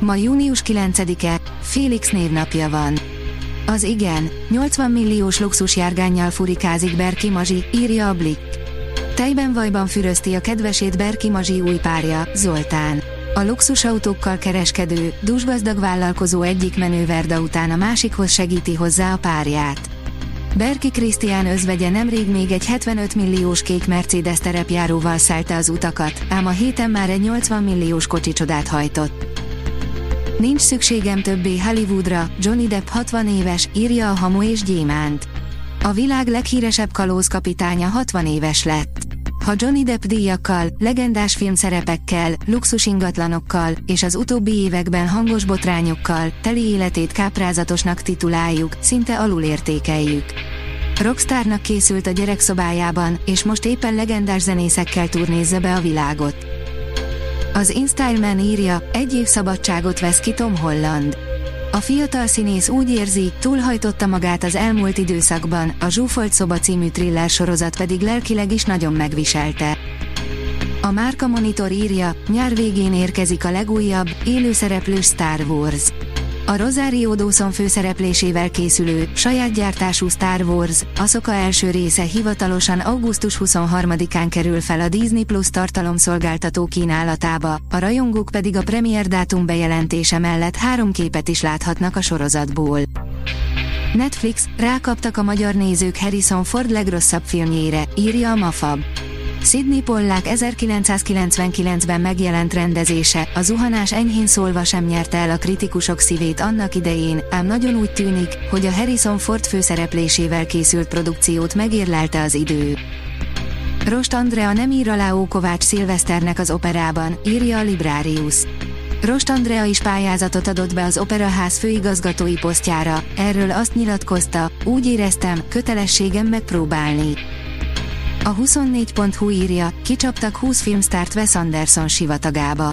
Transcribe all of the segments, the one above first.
Ma június 9-e, Félix névnapja van. Az igen, 80 milliós luxusjárgánnyal furikázik Berki Mazsi, írja a Blick. Tejben vajban fürözti a kedvesét Berki Mazsi új párja, Zoltán. A luxusautókkal kereskedő, dúsgazdag vállalkozó egyik menőverda után a másikhoz segíti hozzá a párját. Berki Krisztián özvegye nemrég még egy 75 milliós kék Mercedes terepjáróval szállt az utakat, ám a héten már egy 80 milliós kocsicsodát hajtott. Nincs szükségem többé Hollywoodra, Johnny Depp 60 éves, írja a Hamu és Gyémánt. A világ leghíresebb kalózkapitánya 60 éves lett. Ha Johnny Depp díjakkal, legendás filmszerepekkel, luxusingatlanokkal és az utóbbi években hangos botrányokkal, teli életét káprázatosnak tituláljuk, szinte alulértékeljük. Rockstárnak készült a gyerekszobájában, és most éppen legendás zenészekkel turnézza be a világot. Az InStyleman írja, egy év szabadságot vesz ki Tom Holland. A fiatal színész úgy érzi, túlhajtotta magát az elmúlt időszakban, a Zsúfolt szoba című thriller sorozat pedig lelkileg is nagyon megviselte. A Márka Monitor írja, nyár végén érkezik a legújabb, élőszereplős Star Wars. A Rosario Dawson főszereplésével készülő, saját gyártású Star Wars, Asoka első része hivatalosan augusztus 23-án kerül fel a Disney Plus tartalomszolgáltató kínálatába, a rajongók pedig a premier dátum bejelentése mellett három képet is láthatnak a sorozatból. Netflix, rákaptak a magyar nézők Harrison Ford legrosszabb filmjére, írja a Mafab. Sidney Pollack 1999-ben megjelent rendezése, a zuhanás enyhén szólva sem nyerte el a kritikusok szívét annak idején, ám nagyon úgy tűnik, hogy a Harrison Ford főszereplésével készült produkciót megérlelte az idő. Rost Andrea nem ír alá Ókovács Szilveszternek az operában, írja a Librarius. Rost Andrea is pályázatot adott be az Operaház főigazgatói posztjára, erről azt nyilatkozta, úgy éreztem, kötelességem megpróbálni. A 24.hu írja, kicsaptak 20 filmstárt Wes Anderson sivatagába.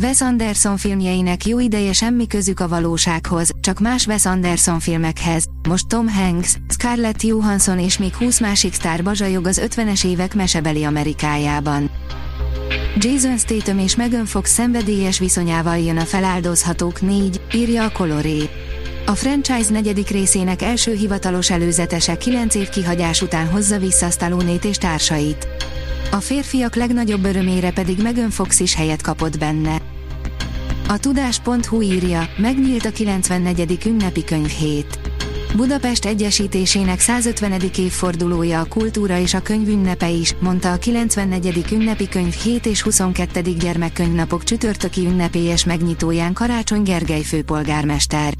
Wes Anderson filmjeinek jó ideje semmi közük a valósághoz, csak más Wes Anderson filmekhez. Most Tom Hanks, Scarlett Johansson és még 20 másik sztár bazsajog az 50-es évek mesebeli Amerikájában. Jason Statham és Megan Fox szenvedélyes viszonyával jön a feláldozhatók 4, írja a Coloré. A franchise negyedik részének első hivatalos előzetese 9 év kihagyás után hozza vissza Stallone-t és társait. A férfiak legnagyobb örömére pedig Megan Fox is helyet kapott benne. A tudás.hu írja, megnyílt a 94. ünnepi könyvhét. Budapest egyesítésének 150. évfordulója a kultúra és a könyv ünnepe is, mondta a 94. ünnepi könyv 7 és 22. gyermekkönyvnapok csütörtöki ünnepélyes megnyitóján Karácsony Gergely főpolgármester.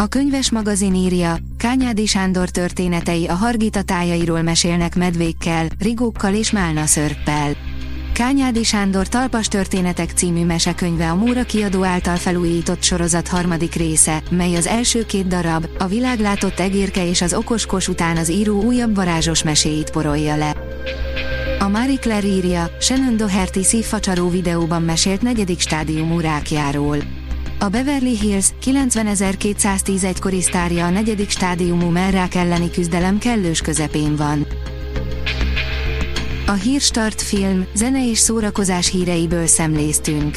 A könyves magazin írja, Kányádi Sándor történetei a Hargita tájairól mesélnek medvékkel, rigókkal és málnaszörppel. Kányádi Sándor Talpas Történetek című mesekönyve a Múra kiadó által felújított sorozat harmadik része, mely az első két darab, a világlátott egérke és az okoskos után az író újabb varázsos meséit porolja le. A Marie Claire írja, Shannon Doherty szívfacsaró videóban mesélt negyedik stádiumú rákjáról. A Beverly Hills 90210 egykori sztárja a negyedik stádiumú merrák elleni küzdelem kellős közepén van. A Hírstart film, zene és szórakozás híreiből szemléztünk.